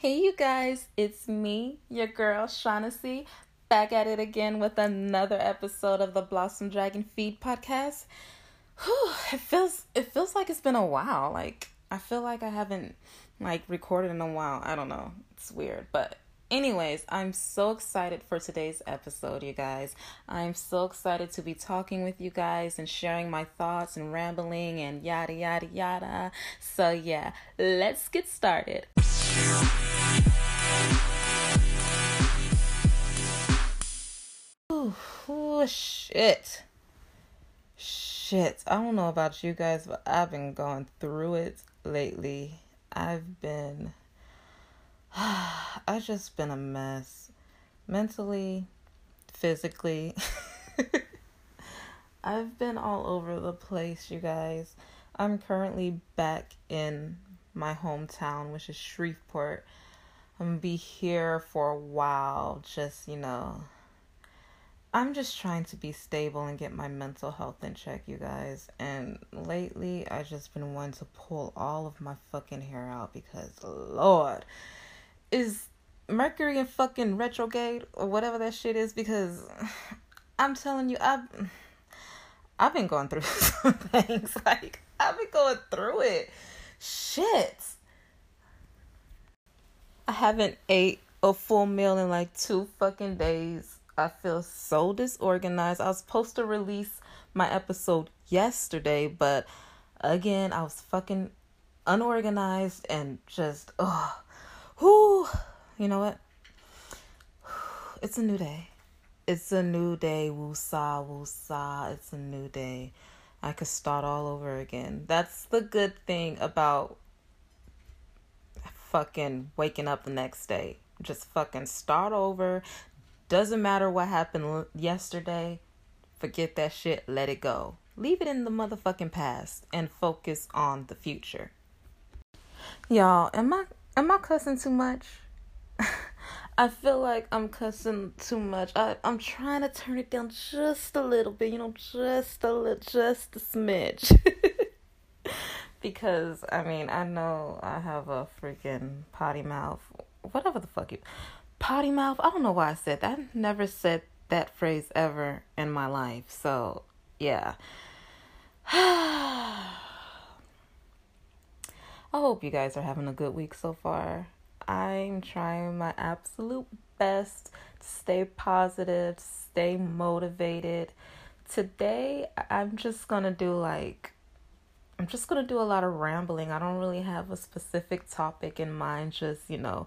Hey, you guys, it's me, your girl Shaughnessy, back at it again with another episode of the Blossom Dragon Feed podcast. Whew, it feels it feels like it's been a while. Like I feel like I haven't like recorded in a while. I don't know. It's weird, but anyways, I'm so excited for today's episode, you guys. I'm so excited to be talking with you guys and sharing my thoughts and rambling and yada yada yada. So yeah, let's get started. Ooh, ooh, shit. Shit. I don't know about you guys, but I've been going through it lately. I've been. I've just been a mess. Mentally, physically. I've been all over the place, you guys. I'm currently back in my hometown, which is Shreveport. I'm gonna be here for a while, just, you know, I'm just trying to be stable and get my mental health in check, you guys. And lately, I've just been wanting to pull all of my fucking hair out because, Lord, is Mercury in fucking retrograde or whatever that shit is? Because I'm telling you, I've I've been going through some things. Like I've been going through it. Shit. I haven't ate a full meal in like two fucking days I feel so disorganized. I was supposed to release my episode yesterday, but again, I was fucking unorganized and just, oh, whoo. You know what? It's a new day. It's a new day. Woosah. It's a new day. I could start all over again. That's the good thing about fucking waking up the next day. Just fucking start over, doesn't matter what happened yesterday. Forget that shit. Let it go. Leave it in the motherfucking past and focus on the future. Y'all, am I am I cussing too much? I feel like I'm cussing too much. I I'm trying to turn it down just a little bit, you know, just a little, just a smidge. because I mean, I know I have a freaking potty mouth, whatever the fuck you potty mouth. I don't know why I said that. I never said that phrase ever in my life. So, yeah. I hope you guys are having a good week so far. I'm trying my absolute best to stay positive, stay motivated. Today, I'm just going to do like I'm just going to do a lot of rambling. I don't really have a specific topic in mind, just, you know,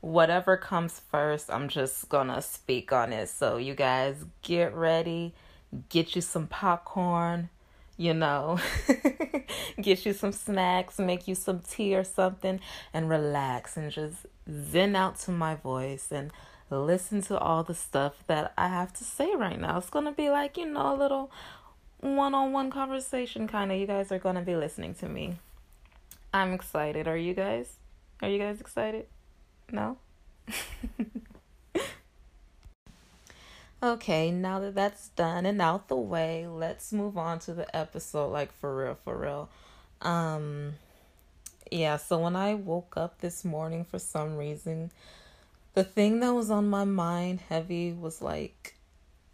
whatever comes first, I'm just gonna speak on it. So, you guys get ready, get you some popcorn, you know, get you some snacks, make you some tea or something, and relax and just zen out to my voice and listen to all the stuff that I have to say right now. It's gonna be like, you know, a little one on one conversation kind of. You guys are gonna be listening to me. I'm excited. Are you guys? Are you guys excited? No? okay, now that that's done and out the way, let's move on to the episode like for real, for real. Um yeah, so when I woke up this morning for some reason, the thing that was on my mind heavy was like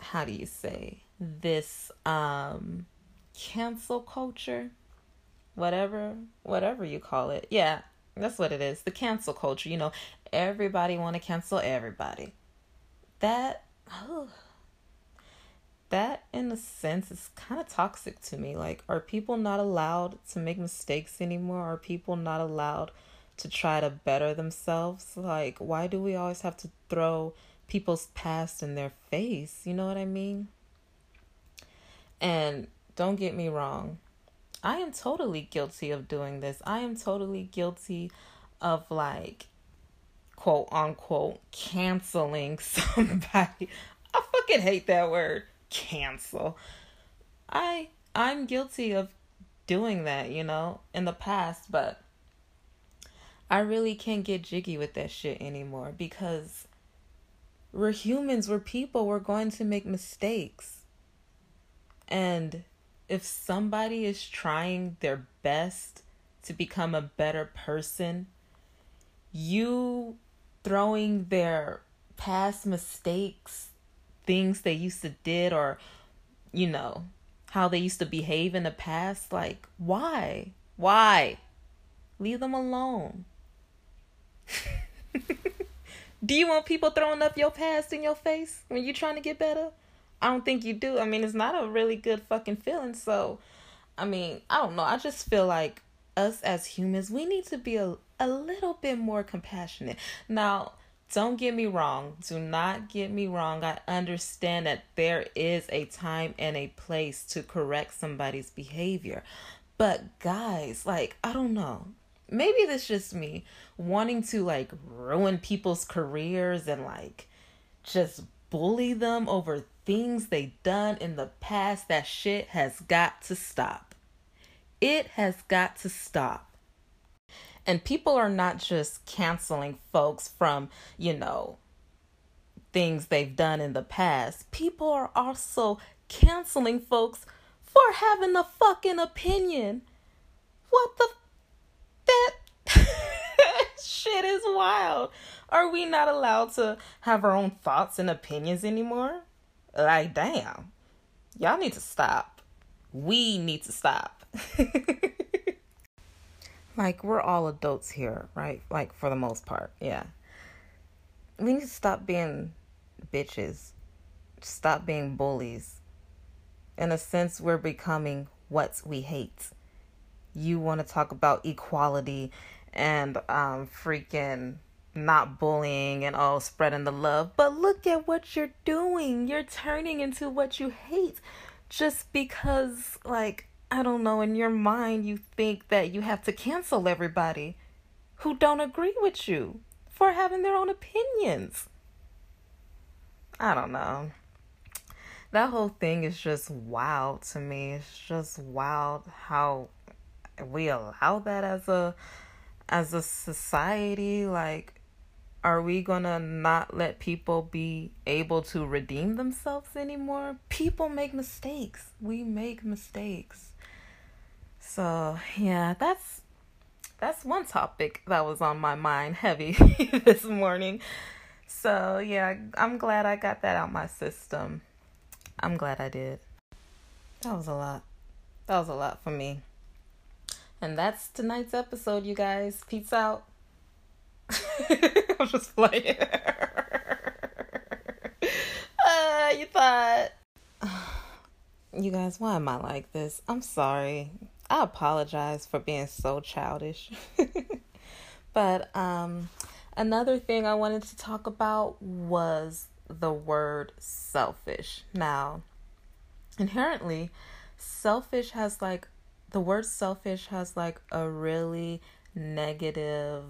how do you say this um cancel culture whatever whatever you call it yeah that's what it is. The cancel culture. You know, everybody want to cancel everybody. That oh, that in a sense is kind of toxic to me. Like are people not allowed to make mistakes anymore? Are people not allowed to try to better themselves? Like why do we always have to throw people's past in their face? You know what I mean? And don't get me wrong. I am totally guilty of doing this. I am totally guilty of like quote unquote canceling somebody. I fucking hate that word, cancel. I I'm guilty of doing that, you know, in the past, but I really can't get jiggy with that shit anymore because we're humans, we're people, we're going to make mistakes. And if somebody is trying their best to become a better person, you throwing their past mistakes, things they used to did or you know, how they used to behave in the past, like why? Why? Leave them alone. do you want people throwing up your past in your face when you're trying to get better? I don't think you do. I mean, it's not a really good fucking feeling. So, I mean, I don't know. I just feel like us as humans, we need to be a, a little bit more compassionate. Now, don't get me wrong. Do not get me wrong. I understand that there is a time and a place to correct somebody's behavior. But guys, like, I don't know. Maybe that's just me wanting to like ruin people's careers and like just bully them over things they done in the past. That shit has got to stop. It has got to stop. And people are not just canceling folks from, you know, things they've done in the past. People are also canceling folks for having a fucking opinion. What the that shit is wild. Are we not allowed to have our own thoughts and opinions anymore? Like damn. Y'all need to stop. We need to stop. like we're all adults here, right? Like for the most part, yeah. We need to stop being bitches. Stop being bullies. In a sense, we're becoming what we hate. You want to talk about equality and um freaking not bullying and all spreading the love, but look at what you're doing. You're turning into what you hate just because like I don't know, in your mind, you think that you have to cancel everybody who don't agree with you for having their own opinions. I don't know. That whole thing is just wild to me. It's just wild how we allow that as a as a society like are we gonna not let people be able to redeem themselves anymore? People make mistakes. We make mistakes. So yeah, that's that's one topic that was on my mind heavy this morning. So yeah, I'm glad I got that out my system. I'm glad I did. That was a lot. That was a lot for me. And that's tonight's episode, you guys. Peace out. I'm just playing. uh, you thought. You guys, why am I like this? I'm sorry. I apologize for being so childish. but um another thing I wanted to talk about was the word selfish. Now, inherently, selfish has like the word selfish has like a really negative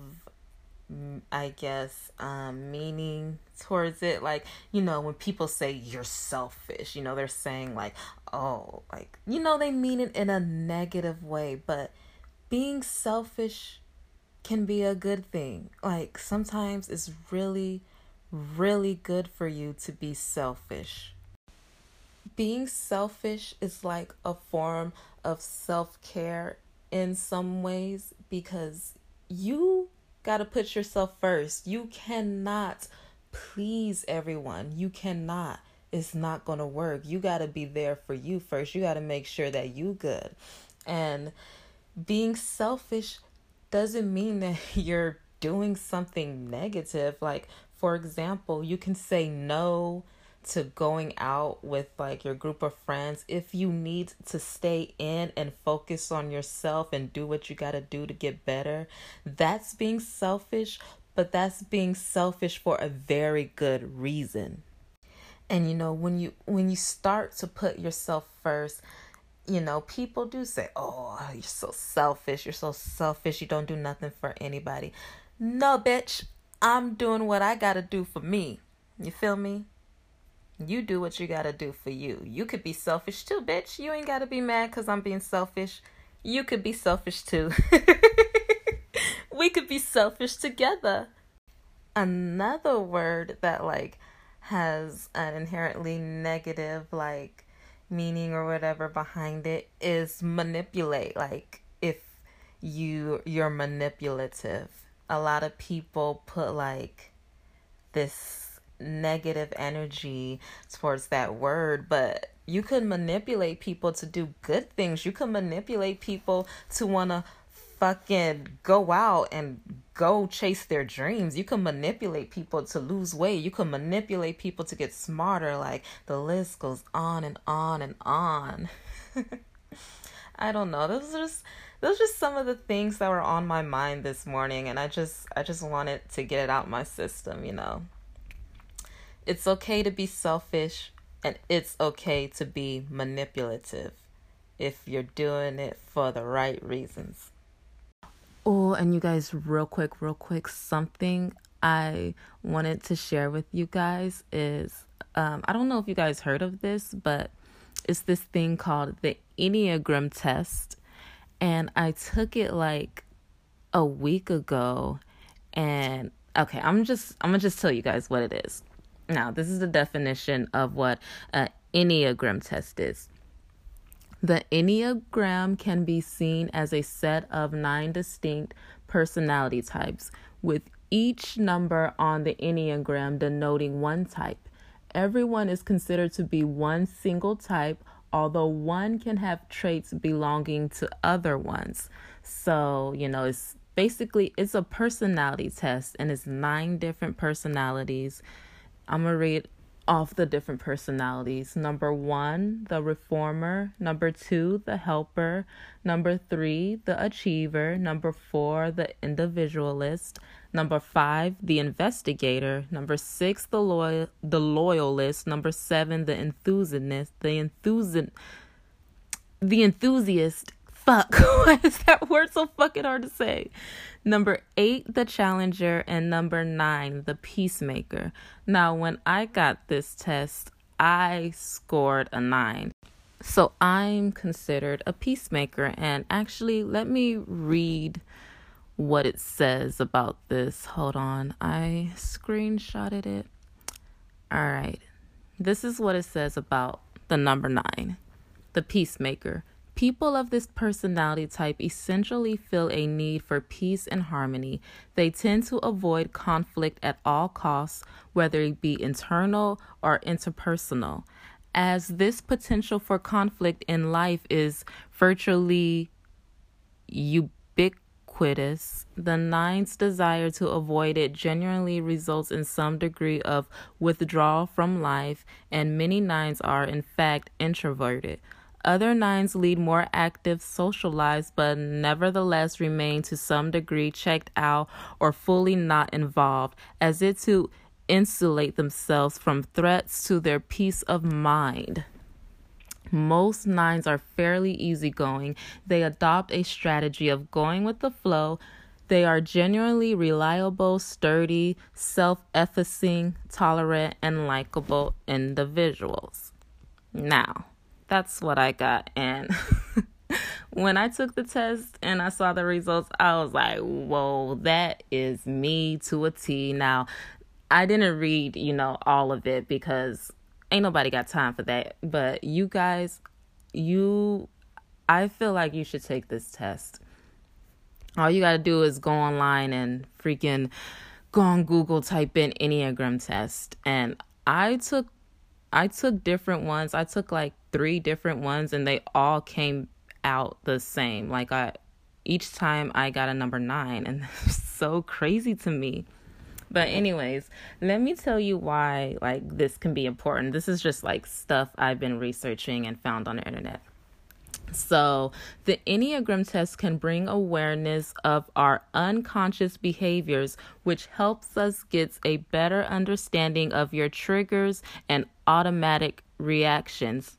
I guess, um, meaning towards it. Like, you know, when people say you're selfish, you know, they're saying, like, oh, like, you know, they mean it in a negative way, but being selfish can be a good thing. Like, sometimes it's really, really good for you to be selfish. Being selfish is like a form of self care in some ways because you got to put yourself first. You cannot please everyone. You cannot. It's not going to work. You got to be there for you first. You got to make sure that you good. And being selfish doesn't mean that you're doing something negative. Like for example, you can say no to going out with like your group of friends if you need to stay in and focus on yourself and do what you got to do to get better that's being selfish but that's being selfish for a very good reason. And you know when you when you start to put yourself first you know people do say oh you're so selfish. You're so selfish. You don't do nothing for anybody. No bitch. I'm doing what i got to do for me. You feel me you do what you gotta do for you. You could be selfish too, bitch. You ain't gotta be mad because I'm being selfish. You could be selfish too. we could be selfish together. Another word that like has an inherently negative like meaning or whatever behind it is manipulate. Like if you you're manipulative. a lot of people put like this negative energy towards that word, but you can manipulate people to do good things. You can manipulate people to want to fucking go out and go chase their dreams. You can manipulate people to lose weight. You can manipulate people to get smarter. Like the list goes on and on and on. I don't know. Those are just those are just some of the things that were on my mind this morning and I just I just wanted to get it out my system, you know. It's okay to be selfish and it's okay to be manipulative if you're doing it for the right reasons. Oh, and you guys, real quick, real quick, something I wanted to share with you guys is um, I don't know if you guys heard of this, but it's this thing called the Enneagram test. And I took it like a week ago. And okay, I'm just, I'm gonna just tell you guys what it is. Now, this is the definition of what an Enneagram test is. The Enneagram can be seen as a set of nine distinct personality types, with each number on the Enneagram denoting one type. Everyone is considered to be one single type, although one can have traits belonging to other ones. So, you know, it's basically it's a personality test and it's nine different personalities I'm going to read off the different personalities. Number one, the reformer. Number two, the helper. Number three, the achiever. Number four, the individualist. Number five, the investigator. Number six, the loyal, the loyalist. Number seven, the enthusiast. The enthusiast. The enthusiast. Fuck, why is that word so fucking hard to say? Number eight, the challenger, and number nine, the peacemaker. Now, when I got this test, I scored a nine. So I'm considered a peacemaker. And actually, let me read what it says about this. Hold on, I screenshotted it. All right, this is what it says about the number nine, the peacemaker. People of this personality type essentially feel a need for peace and harmony. They tend to avoid conflict at all costs, whether it be internal or interpersonal. As this potential for conflict in life is virtually ubiquitous, the nine's desire to avoid it genuinely results in some degree of withdrawal from life, and many nines are, in fact, introverted. Other nines lead more active social lives, but nevertheless remain to some degree checked out or fully not involved, as if to insulate themselves from threats to their peace of mind. Most nines are fairly easygoing. They adopt a strategy of going with the flow. They are genuinely reliable, sturdy, self effacing, tolerant, and likable individuals. Now, that's what I got. And when I took the test and I saw the results, I was like, whoa, that is me to a T. Now, I didn't read, you know, all of it because ain't nobody got time for that. But you guys, you, I feel like you should take this test. All you got to do is go online and freaking go on Google, type in Enneagram test. And I took I took different ones. I took like three different ones and they all came out the same. Like I each time I got a number 9 and so crazy to me. But anyways, let me tell you why like this can be important. This is just like stuff I've been researching and found on the internet. So, the Enneagram test can bring awareness of our unconscious behaviors, which helps us get a better understanding of your triggers and automatic reactions.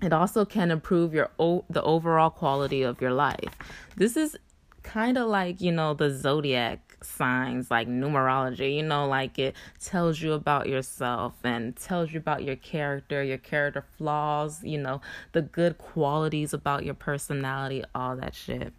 It also can improve your o- the overall quality of your life. This is kind of like, you know, the zodiac signs like numerology you know like it tells you about yourself and tells you about your character your character flaws you know the good qualities about your personality all that shit.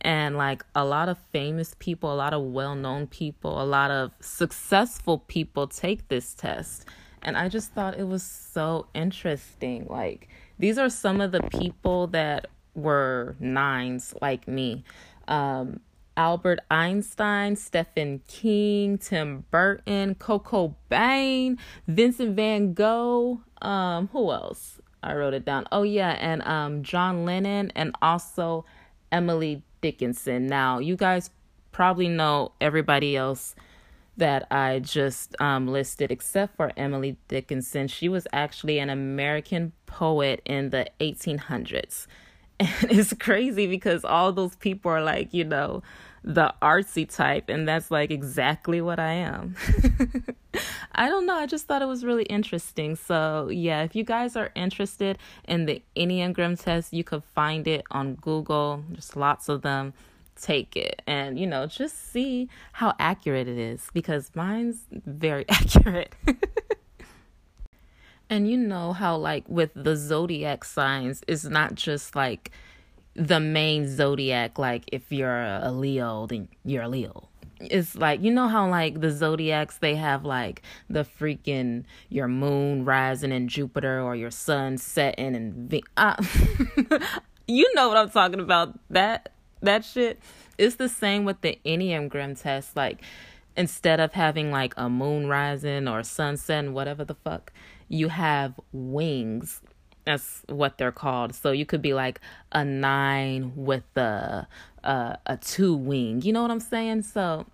And like a lot of famous people a lot of well-known people a lot of successful people take this test. And i just thought it was so interesting. Like these are some of the people that were nines like me. Um Albert Einstein, Stephen King, Tim Burton, Kurt Cobain, Vincent Van Gogh. Um, who else? I wrote it down. Oh yeah, and um, John Lennon, and also Emily Dickinson. Now, you guys probably know everybody else that I just um, listed, except for Emily Dickinson. She was actually an American poet in the 1800s. And it's crazy because all those people are like, you know, the artsy type, and that's like exactly what I am. I don't know. I just thought it was really interesting. So, yeah, if you guys are interested in the Enneagram test, you could find it on Google. There's lots of them take it and you know just see how accurate it is because mine's very accurate and you know how like with the zodiac signs it's not just like the main zodiac like if you're a leo then you're a leo it's like you know how like the zodiacs they have like the freaking your moon rising in jupiter or your sun setting and uh, you know what i'm talking about that that shit. It's the same with the Enneagram test. Like, instead of having like a moon rising or sunset whatever the fuck, you have wings. That's what they're called. So you could be like a nine with a a, a two wing. You know what I'm saying? So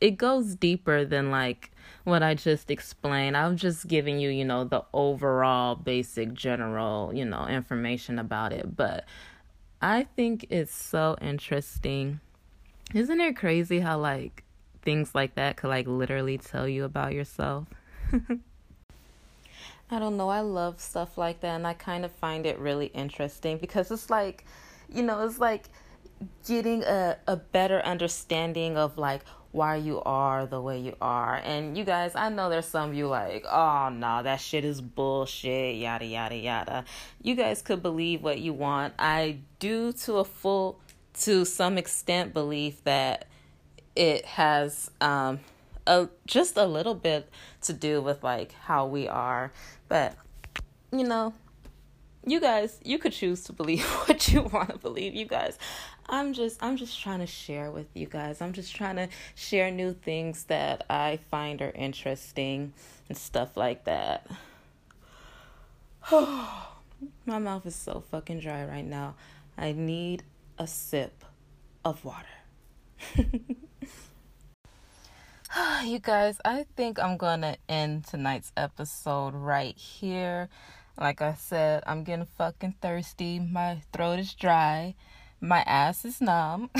it goes deeper than like what I just explained. I'm just giving you, you know, the overall basic general, you know, information about it. But I think it's so interesting. Isn't it crazy how like things like that could like literally tell you about yourself? I don't know. I love stuff like that and I kind of find it really interesting because it's like, you know, it's like getting a a better understanding of like why you are the way you are. And you guys, I know there's some of you like, oh no, that shit is bullshit, yada yada yada. You guys could believe what you want. I do to a full to some extent believe that it has um a just a little bit to do with like how we are. But you know, you guys, you could choose to believe what you want to believe. You guys, I'm just I'm just trying to share with you guys. I'm just trying to share new things that I find are interesting and stuff like that. My mouth is so fucking dry right now. I need a sip of water. you guys, I think I'm going to end tonight's episode right here. Like I said, I'm getting fucking thirsty. My throat is dry my ass is numb.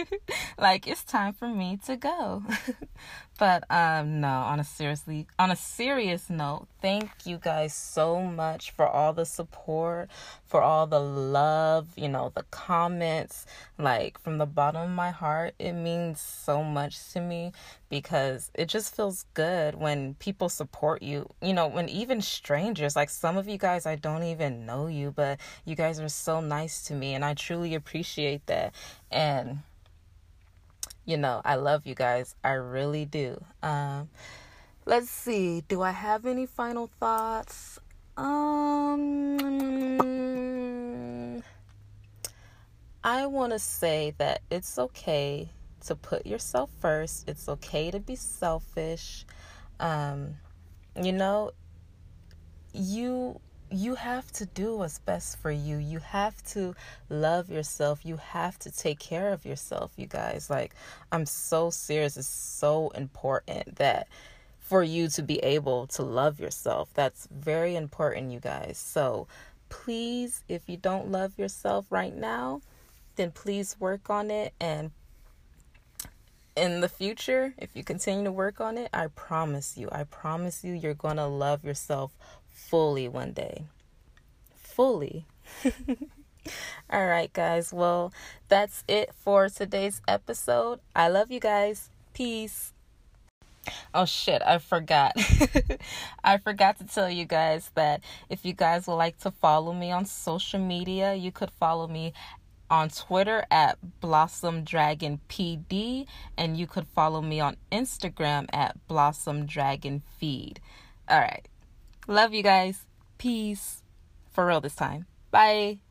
like it's time for me to go. but um no, on a seriously on a serious note, thank you guys so much for all the support, for all the love, you know, the comments. Like from the bottom of my heart, it means so much to me because it just feels good when people support you. You know, when even strangers, like some of you guys I don't even know you, but you guys are so nice to me and I truly appreciate that. And you know, I love you guys. I really do. Um let's see. Do I have any final thoughts? Um I want to say that it's okay to put yourself first. It's okay to be selfish. Um you know, you you have to do what's best for you. You have to love yourself. You have to take care of yourself, you guys. Like, I'm so serious. It's so important that for you to be able to love yourself. That's very important, you guys. So, please, if you don't love yourself right now, then please work on it. And in the future, if you continue to work on it, I promise you, I promise you, you're going to love yourself fully one day. Fully. All right, guys. Well, that's it for today's episode. I love you guys. Peace. Oh shit, I forgot. I forgot to tell you guys that if you guys would like to follow me on social media, you could follow me on Twitter at Blossom Dragon PD and you could follow me on Instagram at Blossom Dragon Feed. All right. Love you guys. Peace. For real this time. Bye.